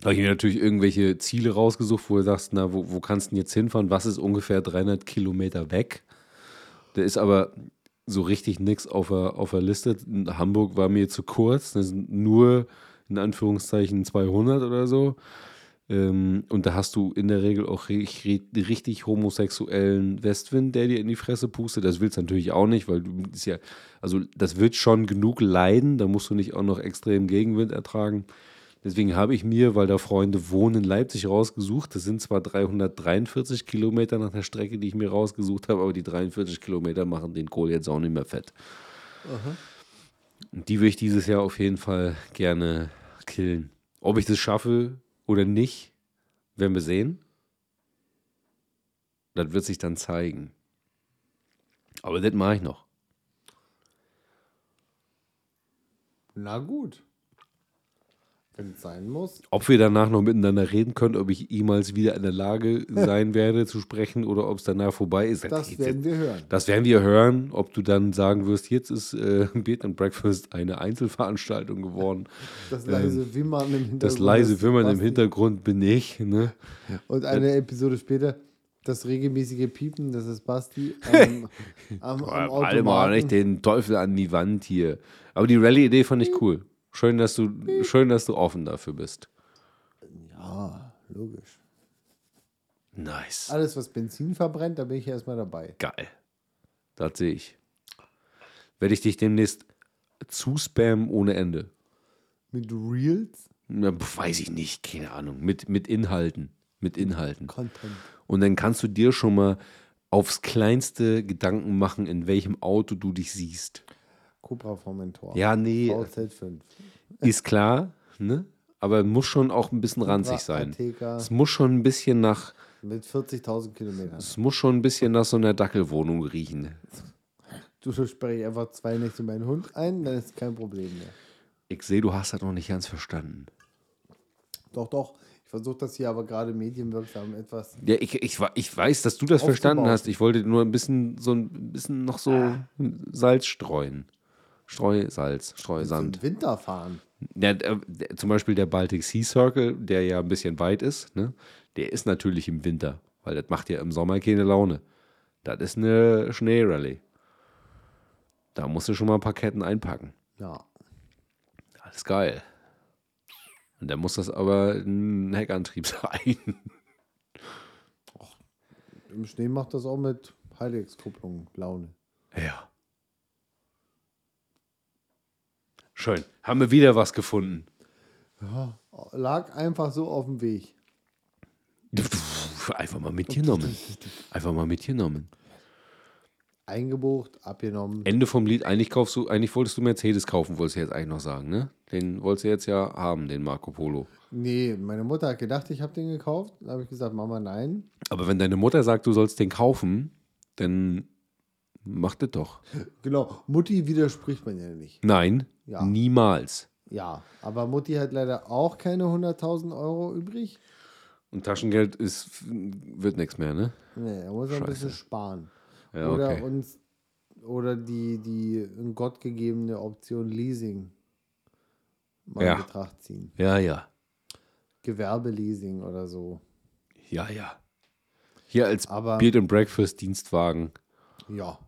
da habe ich mir natürlich irgendwelche Ziele rausgesucht, wo du sagst, na, wo, wo kannst du denn jetzt hinfahren? Was ist ungefähr 300 Kilometer weg? Da ist aber so richtig nichts auf der, auf der Liste. Hamburg war mir zu kurz. Das sind nur in Anführungszeichen 200 oder so. Ähm, und da hast du in der Regel auch richtig, richtig homosexuellen Westwind, der dir in die Fresse pustet. Das willst du natürlich auch nicht, weil du ist ja, also das wird schon genug leiden. Da musst du nicht auch noch extrem Gegenwind ertragen. Deswegen habe ich mir, weil da Freunde wohnen, in Leipzig rausgesucht. Das sind zwar 343 Kilometer nach der Strecke, die ich mir rausgesucht habe, aber die 43 Kilometer machen den Kohl jetzt auch nicht mehr fett. Und die will ich dieses Jahr auf jeden Fall gerne killen. Ob ich das schaffe oder nicht, werden wir sehen. Das wird sich dann zeigen. Aber das mache ich noch. Na gut. Wenn es sein muss. Ob wir danach noch miteinander reden können, ob ich jemals wieder in der Lage *laughs* sein werde zu sprechen oder ob es danach vorbei ist. Das werden wir hören. Das werden wir hören, ob du dann sagen wirst, jetzt ist äh, *laughs* Beat and Breakfast eine Einzelveranstaltung geworden. *laughs* Das leise Wimmern im Hintergrund. Ähm, Das leise Wimmern im. Hintergrund bin ich. Ne? Und eine Episode später, das regelmäßige Piepen, das ist Basti am, am, am Alle mal nicht den Teufel an die Wand hier. Aber die Rallye-Idee fand ich cool. Schön, dass du, schön, dass du offen dafür bist. Ja, logisch. Nice. Alles, was Benzin verbrennt, da bin ich erstmal dabei. Geil. Das sehe ich. Werde ich dich demnächst zuspammen ohne Ende. Mit Reels, Na, weiß ich nicht, keine Ahnung. Mit, mit Inhalten. Mit Inhalten. Content. Und dann kannst du dir schon mal aufs kleinste Gedanken machen, in welchem Auto du dich siehst. Cobra Formentor. Ja, nee, VZ5. ist klar, ne? Aber muss schon auch ein bisschen ranzig sein. Ateca Es muss schon ein bisschen nach, mit 40.000 Kilometern. es muss schon ein bisschen nach so einer Dackelwohnung riechen. Du sperre ich einfach zwei Nächte meinen Hund ein, dann ist kein Problem mehr. Ich sehe, du hast das noch nicht ganz verstanden. Doch, doch. Ich versuche das hier aber gerade medienwirksam etwas. Ja, ich, ich, ich weiß, dass du das Aufzubauen. verstanden hast. Ich wollte nur ein bisschen so ein bisschen noch so Salz streuen. Streusalz, Streusand. Im Winter fahren. Ja, der, zum Beispiel der Baltic Sea Circle, der ja ein bisschen weit ist, ne? der ist natürlich im Winter, weil das macht ja im Sommer keine Laune. Das ist eine Schneerallye. Da musst du schon mal ein paar Ketten einpacken. Ja. Alles geil. Und dann muss das aber ein Heckantrieb *laughs* sein. Im Schnee macht das auch mit Heiligskupplung Laune. Ja. Schön. Haben wir wieder was gefunden. Ja, lag einfach so auf dem Weg. Einfach mal mitgenommen. Einfach mal mitgenommen. Eingebucht, abgenommen. Ende vom Lied, eigentlich kaufst du, eigentlich wolltest du Mercedes kaufen, wolltest du jetzt eigentlich noch sagen, ne? Den wolltest du jetzt ja haben, den Marco Polo. Nee, meine Mutter hat gedacht, ich habe den gekauft. Dann habe ich gesagt, Mama, nein. Aber wenn deine Mutter sagt, du sollst den kaufen, dann Macht das doch. Genau, Mutti widerspricht man ja nicht. Nein, Ja. niemals. Ja, aber Mutti hat leider auch keine 100.000 Euro übrig. Und Taschengeld ist, wird nichts mehr, ne? Nee, er muss ein Scheiße. bisschen sparen. Ja, oder okay. uns oder die, die in Gott gegebene Option Leasing mal Ja. in Betracht ziehen. Ja, ja. Gewerbeleasing oder so. Ja, ja. Hier als Aber- Beard and Breakfast Dienstwagen. Ja.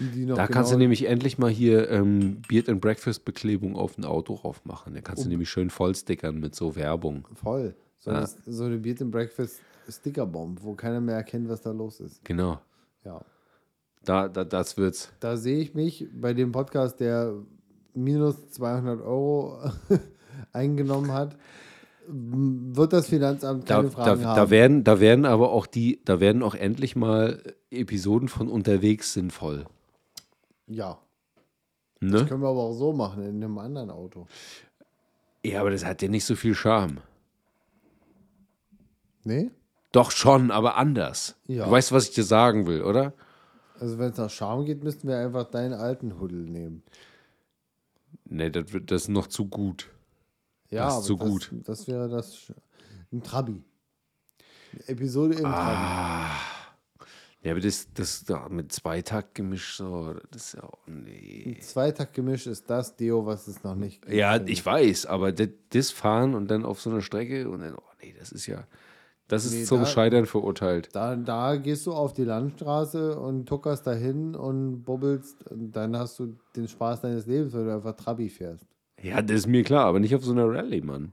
Die, die Da kannst du genau- nämlich endlich mal hier ähm, Beard and Breakfast Beklebung auf ein Auto drauf machen. Da Oh. kannst du nämlich schön vollstickern mit so Werbung. voll. So, Ja. eine, so eine Beat and Breakfast Stickerbomb, wo keiner mehr erkennt, was da los ist. Genau. Ja. Da, da, das wird's. Da sehe ich mich bei dem Podcast, der minus 200 Euro *laughs* eingenommen hat, wird das Finanzamt Da, keine da, Fragen da, haben. werden, da werden aber auch die, da werden auch endlich mal Episoden von unterwegs sinnvoll. Ja, Ne? können wir aber auch so machen, in einem anderen Auto. Ja, aber das hat ja nicht so viel Charme. Nee? Doch schon, aber anders. Ja. Du weißt, was ich dir sagen will, oder? Also wenn es nach Charme geht, müssten wir einfach deinen alten Huddel nehmen. Nee, das, wird- das ist noch zu gut. Ja, Das ist so das, gut. Das wäre das. Ein Trabi. Eine Episode im Ah. Ja, aber das, das da mit Zweitaktgemisch so, das ist ja auch, nee. Ein Zweitaktgemisch ist das Deo, was es noch nicht gibt. Ja, ich weiß, aber das, das Fahren und dann auf so einer Strecke und dann, oh nee, das ist ja, das ist Nee, zum da- Scheitern verurteilt. Da, da gehst du auf die Landstraße und tuckerst dahin und bubbelst und dann hast du den Spaß deines Lebens, weil du einfach Trabi fährst. Ja, das ist mir klar, aber nicht auf so einer Rallye, Mann.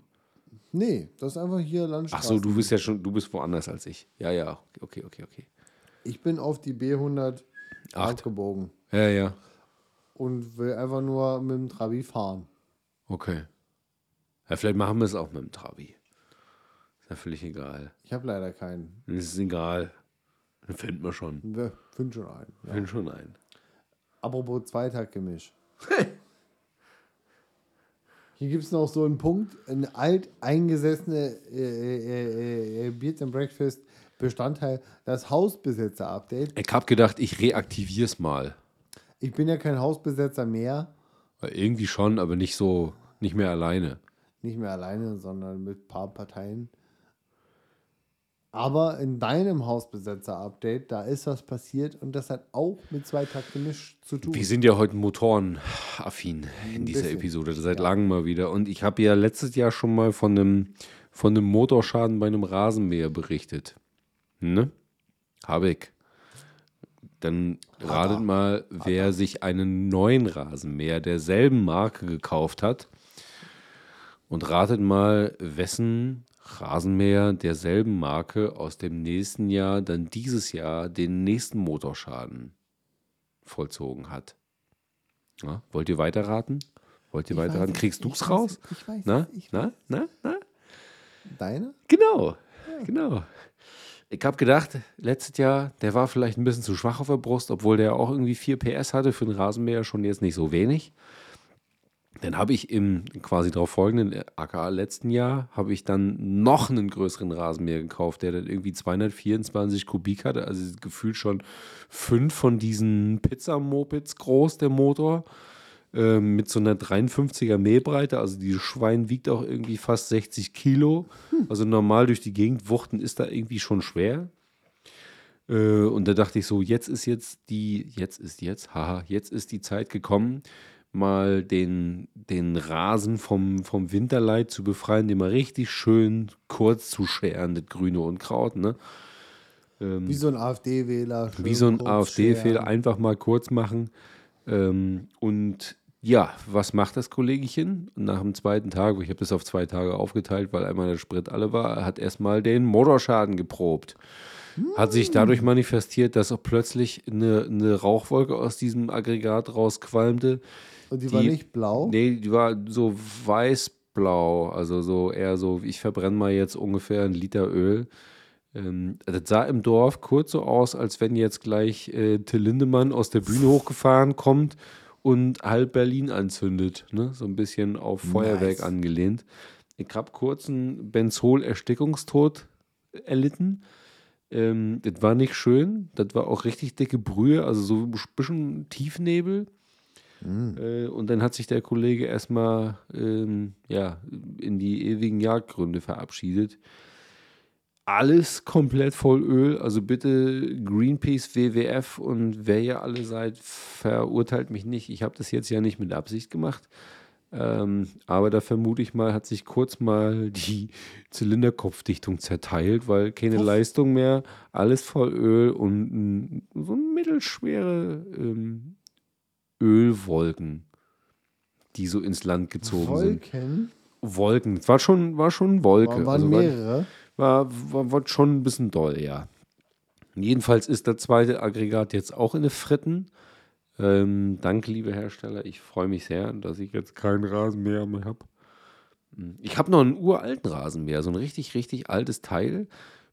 Nee, das ist einfach hier Ach Landstraße. so, du bist ja schon, du bist woanders als ich. Ja, ja, okay, okay, okay. Ich bin auf die B100 Acht. abgebogen Ja, ja, und will einfach nur mit dem Trabi fahren. okay. Ja, vielleicht machen wir es auch mit dem Trabi. Ist ja völlig egal. Ich habe leider keinen. Das ist egal. Den finden wir schon. Wir finden schon einen. Wir Ja. finden schon einen. Apropos Zweitaktgemisch. *laughs* Hier gibt es noch so einen Punkt, ein alt eingesessene äh, äh, äh, Beats and Breakfast Bestandteil, das Hausbesetzer-Update. Ich hab gedacht, ich reaktiviere es mal. Ich bin ja kein Hausbesetzer mehr, Irgendwie schon, aber nicht so, nicht mehr alleine. nicht mehr alleine, sondern mit ein paar Parteien. Aber in deinem Hausbesetzer-Update, da ist was passiert und das hat auch mit Zweitaktgemisch zu tun. Wir sind ja heute motorenaffin in dieser bisschen, Episode, seit langem mal wieder. Und ich habe ja letztes Jahr schon mal von einem, von einem Motorschaden bei einem Rasenmäher berichtet. Ne? Habe ich. Dann ratet mal, wer sich einen neuen Rasenmäher derselben Marke gekauft hat. Und ratet mal, wessen Rasenmäher derselben Marke aus dem nächsten Jahr dann dieses Jahr den nächsten Motorschaden vollzogen hat. Ja, wollt ihr weiterraten? Wollt ihr weiterraten? weiß es, Kriegst du's weiß raus? es, ich weiß Na? es, ich Na? Na? Na? Deine? Genau. Genau. Ich habe gedacht, letztes Jahr, der war vielleicht ein bisschen zu schwach auf der Brust, obwohl der auch irgendwie 4 PS hatte, für einen Rasenmäher schon jetzt nicht so wenig. Dann habe ich im quasi darauf folgenden, aka letzten Jahr, habe ich dann noch einen größeren Rasenmäher gekauft, der dann irgendwie 224 Kubik hatte, also gefühlt schon fünf von diesen Pizza-Mopeds groß, der Motor, ähm, mit so einer 53er Mähbreite, also dieses Schwein wiegt auch irgendwie fast 60 Kilo, also normal durch die Gegend wuchten ist da irgendwie schon schwer. Äh, und da dachte ich so, jetzt ist jetzt die, jetzt ist jetzt, haha, jetzt ist die Zeit gekommen, mal den, den Rasen vom, vom Winterleid zu befreien, den mal richtig schön kurz zu scheren, das grüne Unkraut, ne? Wie so ein AfD-Wähler. Wie so ein scheren. einfach mal kurz machen. Ähm, und ja, was macht das Kollegchen? Nach dem zweiten Tag, ich habe das auf zwei Tage aufgeteilt, weil einmal der Sprit alle war, hat erstmal den Motorschaden geprobt. Hat sich dadurch manifestiert, dass auch plötzlich eine, eine Rauchwolke aus diesem Aggregat rausqualmte. Und die, war die- nicht blau. Nee, die war so weiß-blau, also so eher so, ich verbrenne mal jetzt ungefähr einen Liter Öl. Ähm, das sah im Dorf kurz so aus, als wenn jetzt gleich äh, Till Lindemann aus der Bühne hochgefahren kommt und halb Berlin anzündet. Ne? So ein bisschen auf Feuerwerk Nice. angelehnt. Ich habe kurz einen Benzol-Erstickungstod erlitten. Ähm, das war nicht schön. Das war auch richtig dicke Brühe, also so ein bisschen Tiefnebel. Äh, und dann hat sich der Kollege erstmal ähm, ja, in die ewigen Jagdgründe verabschiedet. Alles komplett voll Öl. Also bitte Greenpeace, WWF und wer ihr alle seid, verurteilt mich nicht. Ich habe das jetzt ja nicht mit Absicht gemacht. Ähm, aber da vermute ich mal, hat sich kurz mal die Zylinderkopfdichtung zerteilt, weil keine Puff. Leistung mehr, alles voll Öl und so mittelschwere ähm, Ölwolken, die so ins Land gezogen sind. Wolken. Wolken. War schon, war schon Wolke. Waren, waren Also war- mehrere. war, war, war schon ein bisschen doll, ja. Jedenfalls ist das zweite Aggregat jetzt auch in den Fritten. Ähm, danke, liebe Hersteller. Ich freue mich sehr, dass ich jetzt keinen Rasenmäher mehr habe. Ich habe noch einen uralten Rasenmäher, so ein richtig, richtig altes Teil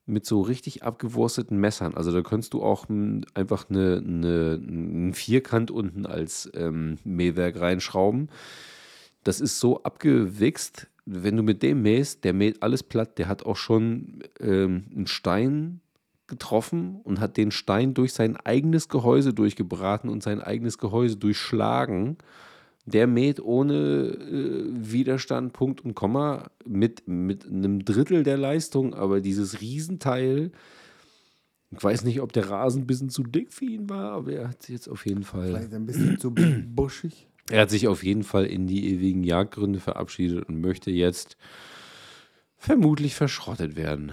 mit so richtig abgewursteten Messern. Also da könntest du auch m, einfach eine, eine, einen Vierkant unten als ähm, Mähwerk reinschrauben. Das ist so abgewichst, wenn du mit dem mähst, der mäht alles platt. Der hat auch schon ähm, einen Stein getroffen und hat den Stein durch sein eigenes Gehäuse durchgebraten und sein eigenes Gehäuse durchschlagen. Der mäht ohne äh, Widerstand, Punkt und Komma, mit, mit einem Drittel der Leistung, aber dieses Riesenteil, ich weiß nicht, ob der Rasen ein bisschen zu dick für ihn war, aber er hat jetzt auf jeden Fall, Vielleicht ein bisschen zu buschig. Er hat sich auf jeden Fall in die ewigen Jagdgründe verabschiedet und möchte jetzt vermutlich verschrottet werden.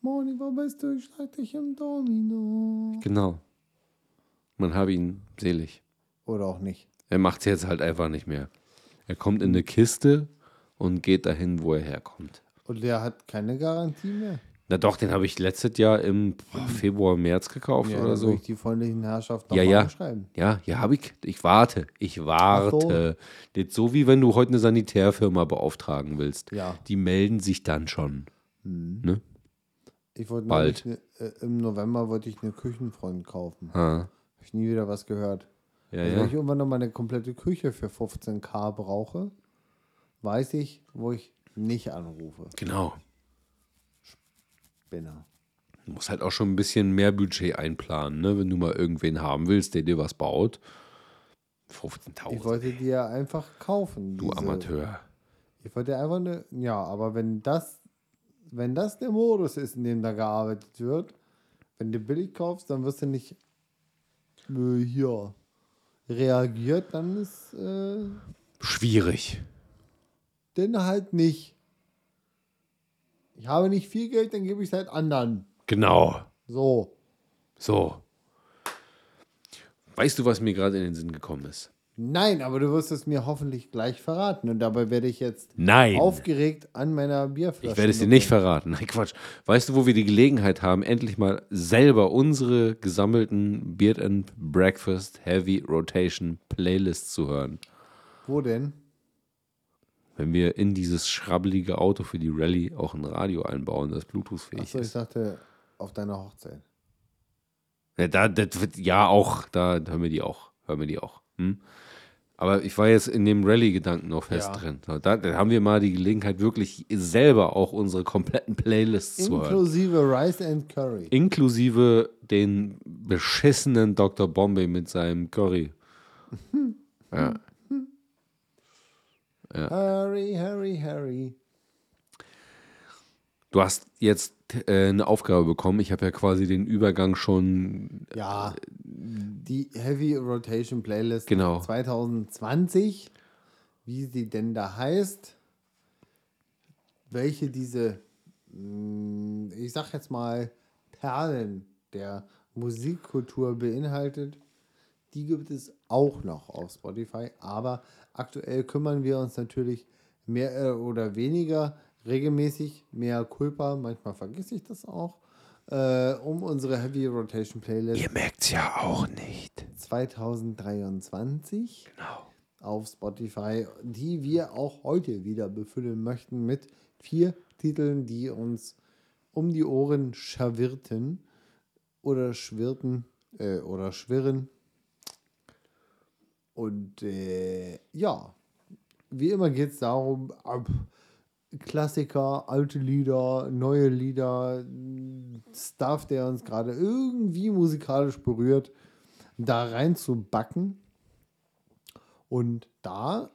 Moni, wo bist du? Ich schlag dich im Domino. Genau. Man habe ihn selig. Oder auch nicht. Er macht es jetzt halt einfach nicht mehr. Er kommt in eine Kiste und geht dahin, wo er herkommt. Und der hat keine Garantie mehr. Na doch, den habe ich letztes Jahr im Februar, März gekauft Ja, oder so. ich die freundlichen Herrschaften Ja, ja. schreiben. Ja, ja, habe ich. Ich warte. Ich warte. Nicht so wie wenn du heute eine Sanitärfirma beauftragen willst. Ja. Die melden sich dann schon. Mhm. Ne? Ich wollte Bald. neulich Ne, äh, Im November wollte ich eine Küchenfront kaufen. Habe ich nie wieder was gehört. Ja, Also wenn ich ja. irgendwann noch mal eine komplette Küche für 15k brauche, weiß ich, wo ich nicht anrufe. Genau. Spinner. Du musst halt auch schon ein bisschen mehr Budget einplanen, ne? wenn du mal irgendwen haben willst, der dir was baut. Ich 15.000. wollte die ja einfach kaufen. Du diese- Amateur. Ich wollte einfach eine, ja, aber wenn das, wenn das der Modus ist, in dem da gearbeitet wird, wenn du billig kaufst, dann wirst du nicht äh, hier reagiert, dann ist äh, Schwierig. denn halt nicht. Ich habe nicht viel Geld, dann gebe ich es halt anderen. Genau. So. So. Weißt du, was mir gerade in den Sinn gekommen ist? Nein, aber du wirst es mir hoffentlich gleich verraten. Und dabei werde ich jetzt Nein. aufgeregt an meiner Bierflasche. Ich werde es dir nicht verraten. Nein, Quatsch. Weißt du, wo wir die Gelegenheit haben, endlich mal selber unsere gesammelten Beard and Breakfast Heavy Rotation Playlists zu hören? Wo denn? Wenn wir in dieses schrabbelige Auto für die Rallye auch ein Radio einbauen, das Bluetooth-fähig Achso, ich ist. dachte, auf deiner Hochzeit. Ja, da, das wird, ja, auch, da hören wir die auch. Hören wir die auch. Hm? Aber ich war jetzt in dem Rallye-Gedanken noch fest Ja. drin. Da, da haben wir mal die Gelegenheit, wirklich selber auch unsere kompletten Playlists zu hören. Inklusive Rice and Curry. Inklusive den beschissenen Dr. Bombay mit seinem Curry. *laughs* Ja. Harry, Harry, Harry. Du hast jetzt äh, eine Aufgabe bekommen. Ich habe ja quasi den Übergang schon. Ja, die Heavy Rotation Playlist Genau. 2020, wie sie denn da heißt, welche diese, mh, ich sag jetzt mal, Perlen der Musikkultur beinhaltet, die gibt es auch noch auf Spotify, aber aktuell kümmern wir uns natürlich mehr äh, oder weniger regelmäßig, mehr Culpa, manchmal vergesse ich das auch, äh, um unsere Heavy Rotation Playlist Ihr merkt es ja auch nicht. 2023 Genau. auf Spotify, die wir auch heute wieder befüllen möchten mit vier Titeln, die uns um die Ohren schawirrten oder schwirrten äh, oder schwirren. Und äh, ja, wie immer geht es darum, ab, Klassiker, alte Lieder, neue Lieder, Stuff, der uns gerade irgendwie musikalisch berührt, da rein zu backen. Und da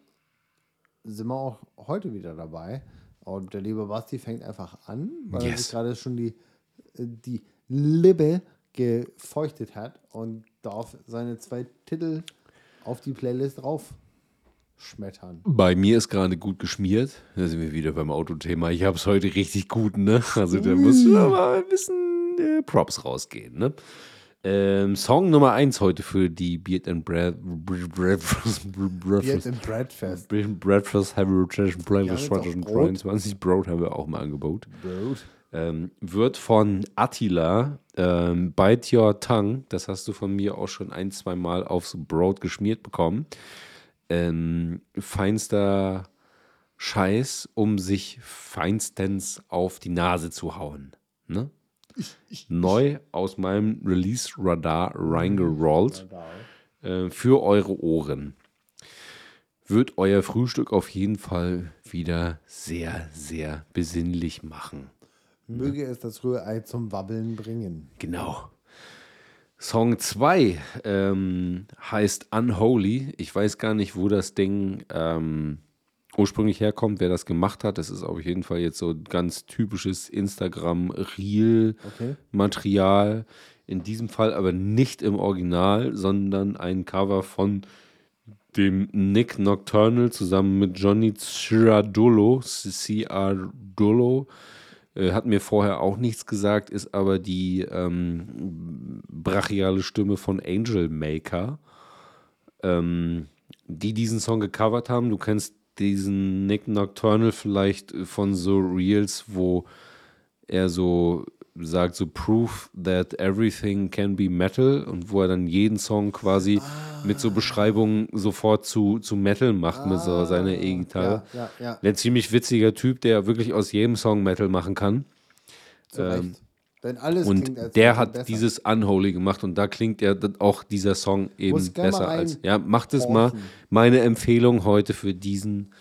sind wir auch heute wieder dabei. Und der liebe Basti fängt einfach an, weil er Yes. sich gerade schon die, die Lippe gefeuchtet hat und darf seine zwei Titel auf die Playlist drauf schmettern. Bei mir ist gerade gut geschmiert. Da sind wir wieder beim Autothema. Ich habe es heute richtig gut, ne? Also da muss schon mal ein bisschen äh, Props rausgehen, ne? Ähm, Song Nummer 1 heute für die Beard and Bread Breakfast im Breadfest. Breakfast Playlist Ja, mit auch 2023. Brot haben wir auch mal angebaut. Brot. Ähm, wird von Attila ähm, Bite Your Tongue, das hast du von mir auch schon ein, zwei Mal aufs Brot geschmiert bekommen. Ähm, feinster Scheiß, um sich feinstens auf die Nase zu hauen. Ne? Neu aus meinem Release-Radar reingerollt äh, für eure Ohren. Wird euer Frühstück auf jeden Fall wieder sehr, sehr besinnlich machen. Möge es das Rührei zum Wabbeln bringen. Genau. Song 2 ähm, heißt Unholy. Ich weiß gar nicht, wo das Ding ähm, ursprünglich herkommt, wer das gemacht hat. Das ist auf jeden Fall jetzt so ganz typisches Instagram-Reel-Material. In diesem Fall aber nicht im Original, sondern ein Cover von dem Nick Nocturnal zusammen mit Johnny Ciardolo, Ciardolo. Äh, hat mir vorher auch nichts gesagt, ist aber die ähm, brachiale Stimme von Angel Maker, ähm, die diesen Song gecovert haben. Du kennst diesen Nick Nocturnal vielleicht von so Reels, wo er so sagt, so Proof that everything can be metal und wo er dann jeden Song quasi mit so Beschreibungen sofort zu, zu Metal macht mit so seiner E-Gitarre. Ja, ja, ja. Ein ziemlich witziger Typ, der wirklich aus jedem Song Metal machen kann. Recht. Denn alles Und der hat besser. dieses Unholy gemacht und da klingt ja auch dieser Song eben besser als. Ja, macht es mal. Meine Empfehlung heute für diesen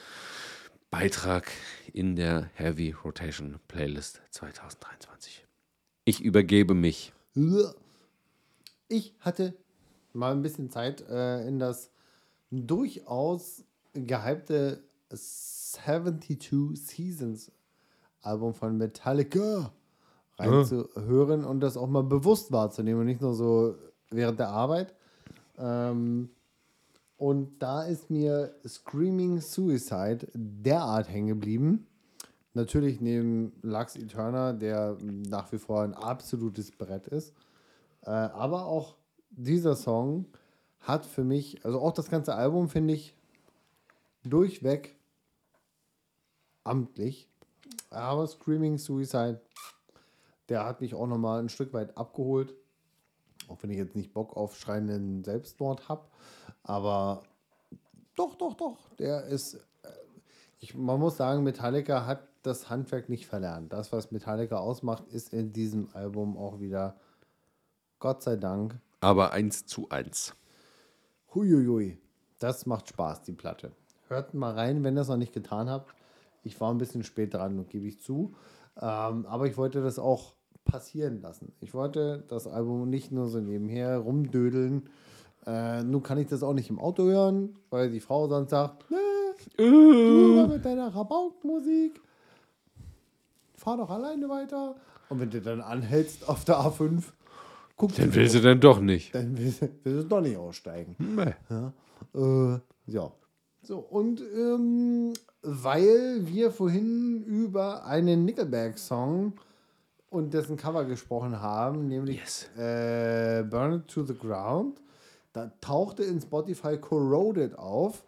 Beitrag in der Heavy Rotation Playlist 2023. Ich übergebe mich. Ich hatte mal ein bisschen Zeit äh, in das durchaus gehypte 72 Seasons Album von Metallica reinzuhören und das auch mal bewusst wahrzunehmen und nicht nur so während der Arbeit. Ähm, und da ist mir Screaming Suicide derart hängen geblieben. Natürlich neben Lux Eterna, der nach wie vor ein absolutes Brett ist. Äh, aber auch dieser Song hat für mich, also auch das ganze Album finde ich durchweg amtlich. Aber Screaming Suicide, der hat mich auch nochmal ein Stück weit abgeholt. Auch wenn ich jetzt nicht Bock auf schreienden Selbstmord habe. Aber doch, doch, doch. Der ist. äh, Ich, man muss sagen, Metallica hat das Handwerk nicht verlernt. Das, was Metallica ausmacht, ist in diesem Album auch wieder, Gott sei Dank, Aber eins zu eins. Huiuiui, das macht Spaß, die Platte. Hört mal rein, wenn ihr es noch nicht getan habt. Ich war ein bisschen spät dran, gebe ich zu. Ähm, aber ich wollte das auch passieren lassen. Ich wollte das Album nicht nur so nebenher rumdödeln. Äh, nun kann ich das auch nicht im Auto hören, weil die Frau sonst sagt, nee, du mal mit deiner Rabauk-Musik. Fahr doch alleine weiter. Und wenn du dann anhältst auf der A5, guck Dann will sie dann doch nicht. dann willst du willst du doch nicht aussteigen. Nee. Äh, ja. So, und ähm, weil wir vorhin über einen Nickelback-Song und dessen Cover gesprochen haben, nämlich Yes. äh, Burn It to the Ground, da tauchte in Spotify Corroded auf.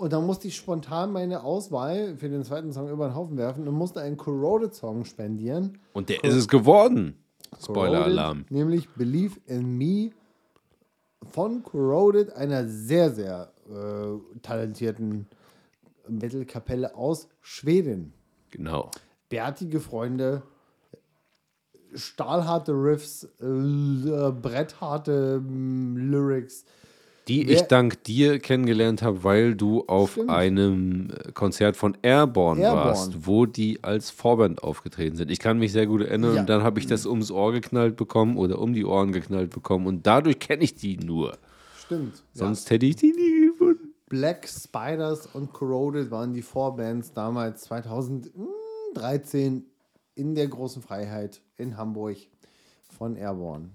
Und da musste ich spontan meine Auswahl für den zweiten Song über den Haufen werfen und musste einen Corroded-Song spendieren. Und der ist es geworden. Spoiler-Alarm. Nämlich Believe in Me von Corroded, einer sehr, sehr äh, talentierten Metal-Kapelle aus Schweden. Genau. Bärtige Freunde, stahlharte Riffs, äh, brettharte mm, Lyrics. Die ich dank dir kennengelernt habe, weil du auf Stimmt. einem äh, Konzert von Airborne, Airborne. warst, wo die als Vorband aufgetreten sind. Ich kann mich sehr gut erinnern Ja. und dann habe ich das ums Ohr geknallt bekommen oder um die Ohren geknallt bekommen und dadurch kenne ich die nur. Stimmt. Ja. Sonst hätte ich die nie gefunden. Black Spiders und Corroded waren die Vorbands damals 2013 in der großen Freiheit in Hamburg von Airborne.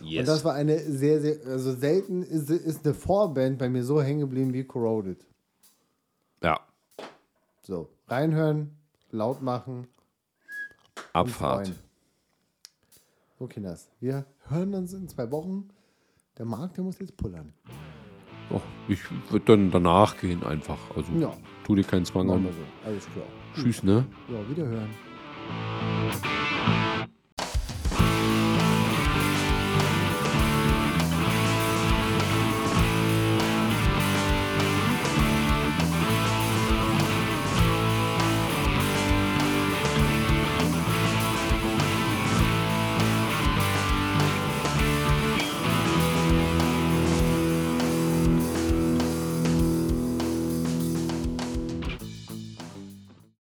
Und das war eine sehr, sehr, also selten ist, ist eine Vorband bei mir so hängen geblieben wie Corroded. Ja, So, reinhören, laut machen, Abfahrt. So, Kinders, wir hören uns in zwei Wochen. Der Markt, der muss jetzt pullern. Och, ich würde dann danach gehen einfach. Also Ja. tu dir keinen Zwang an. so. Alles klar. Tschüss, ne? Ja, wiederhören.